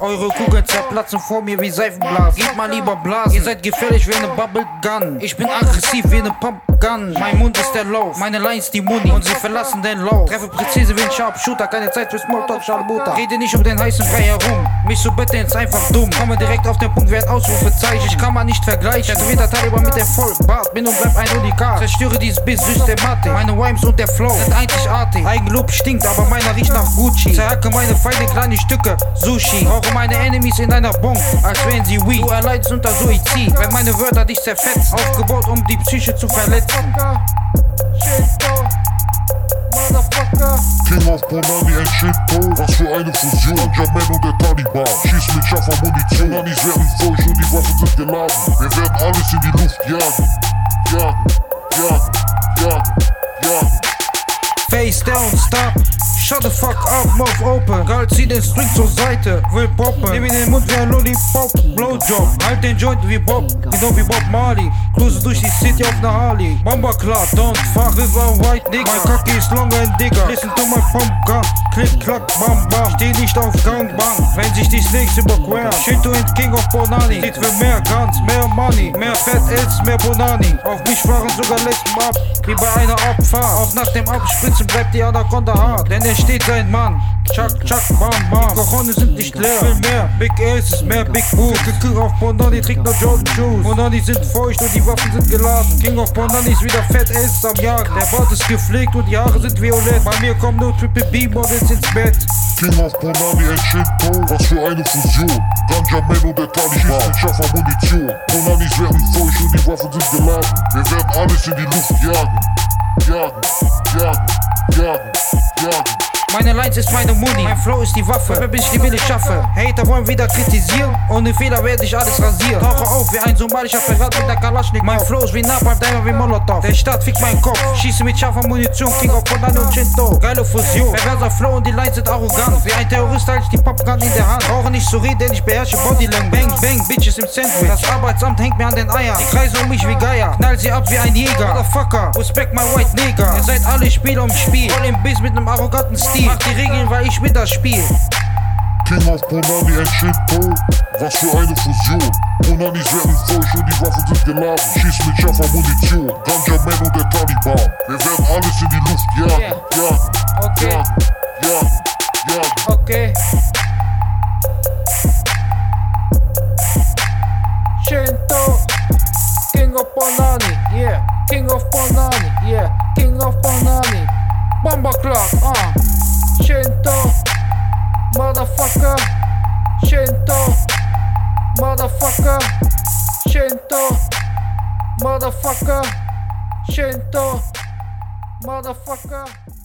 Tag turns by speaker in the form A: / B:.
A: Eure Kugeln zerplatzen vor mir wie Seifenblas. Geht mal lieber blasen. Ihr seid gefährlich wie eine Bubble Gun. Ich bin aggressiv wie eine Pump Gun. Mein Mund ist der Lauf, meine Lines die Muni und sie verlassen den Lauf. Treffe präzise wie ein Sharpshooter, keine Zeit für Smalltalk, Schalbuter. Rede nicht um den heißen Brei herum. Mich so bitte ins einfach dumm. Komme direkt auf den Punkt wie ein Ausrufezeichen. Ich kann man nicht vergleichen. Tätowierter Taliban mit dem Vollbart. Bin und bleib ein Unikat. Zerstöre dieses Biss systematisch. Meine Rhymes und der Flow sind einzigartig. Eigenlob stinkt, aber meiner riecht nach Gucci. Zerhacke meine Feinde in kleine Stücke. Sushi. Brauche meine Enemies in einer Bon, als wären sie weak. Du erleidest unter Suizid. Wenn meine Wörter dich zerfetzen. Aufgebaut, um die Psyche zu verletzen.
B: King of Bonani and Shinto, was für eine Fusion. Jaman und der Taliban, schieß mit scharfer Munition. Bonanis werden feucht und die Waffen sind geladen. Wir werden alles in die Luft jagen. Jagen,
A: Shut the fuck up, mouth open. Girl, zieh den String zur Seite, will poppen. Nimm in den Mund wie ein Lollipop, Blowjob. Halt den Joint wie Bob, genau wie Bob Marley. Cruise durch die City auf ner Harley. Bomber klar, don't fuck with a white nigga. Mein Kacke ist longer and digger. Listen to my pump gun. Klick, klack, bam, bam. Steh nicht auf Gangbang, wenn sich die Snakes überqueren. Shit to and King of Bonani. Steht für mehr Guns, mehr Money. Mehr Fett als mehr Bonani. Auf mich fahren sogar Lesben ab, wie bei einer Abfahrt. Auch nach dem Abspritzen bleibt die Anaconda hart. Denn er steht sein Mann. Chuck, chuck, bam, bam. Die Cojones sind nicht leer. Will mehr. Big Ace ist mehr Big Boo. King of Bonani trägt nur Jordan Shoes. Bonani sind feucht und die Waffen sind geladen. King of Bonani ist wieder fett Ace am Jagen. Der Bart ist gepflegt und die Haare sind violett. Bei mir kommen nur Triple B Models ins Bett.
B: King of Bonani and Shinto, was für eine Fusion. Ganja und der Taliban, schieß mit scharfer Munition. Bonanis werden feucht und die Waffen sind geladen. Wir werden alles in die Luft jagen. Jagen, jagen, jagen, jagen.
A: Meine Lines ist meine Muni, mein Flow ist die Waffe, wer bin ich die will ich schaffe. Hater wollen wieder kritisieren, ohne Fehler werde ich alles rasieren. Tauche auf wie ein somalischer Pirat mit der Kalaschnik. Mein Flow ist wie Napalm, Diamond wie Molotov. Der Stadt fickt meinen Kopf, schieße mit scharfer Munition, King of Bonani und Shinto. Geile Fusion, perverser Flow und die Lines sind arrogant. Wie ein Terrorist halte ich die Popgun in der Hand. Brauche nicht zu reden, denn ich beherrsche Bodylang. Bang, bang, Bitches im Sandwich. Das Arbeitsamt hängt mir an den Eiern. Die kreisen um mich wie Geier, knall sie ab wie ein Jäger. Motherfucker, respect my white nigger. Ihr seid alle Spieler im Spiel, voll im Biss mit nem arroganten Stil. Macht die Regeln, weil ich bin das Spiel.
B: King of Bonani and Shinto, was für eine Fusion. Bonanis werden feucht und die Waffen sind geladen. Schieß mit scharfer Munition. Ganja Man und der Taliban. Wir werden alles in die Luft jagen.
A: Yeah.
B: Jagen,
A: Okay,
B: jagen, jagen, jagen.
A: okay. Shinto, King of Bonani, yeah. King of Bonani, yeah. King of Bonani. Bomba clock, motherfucker. Shinto, motherfucker.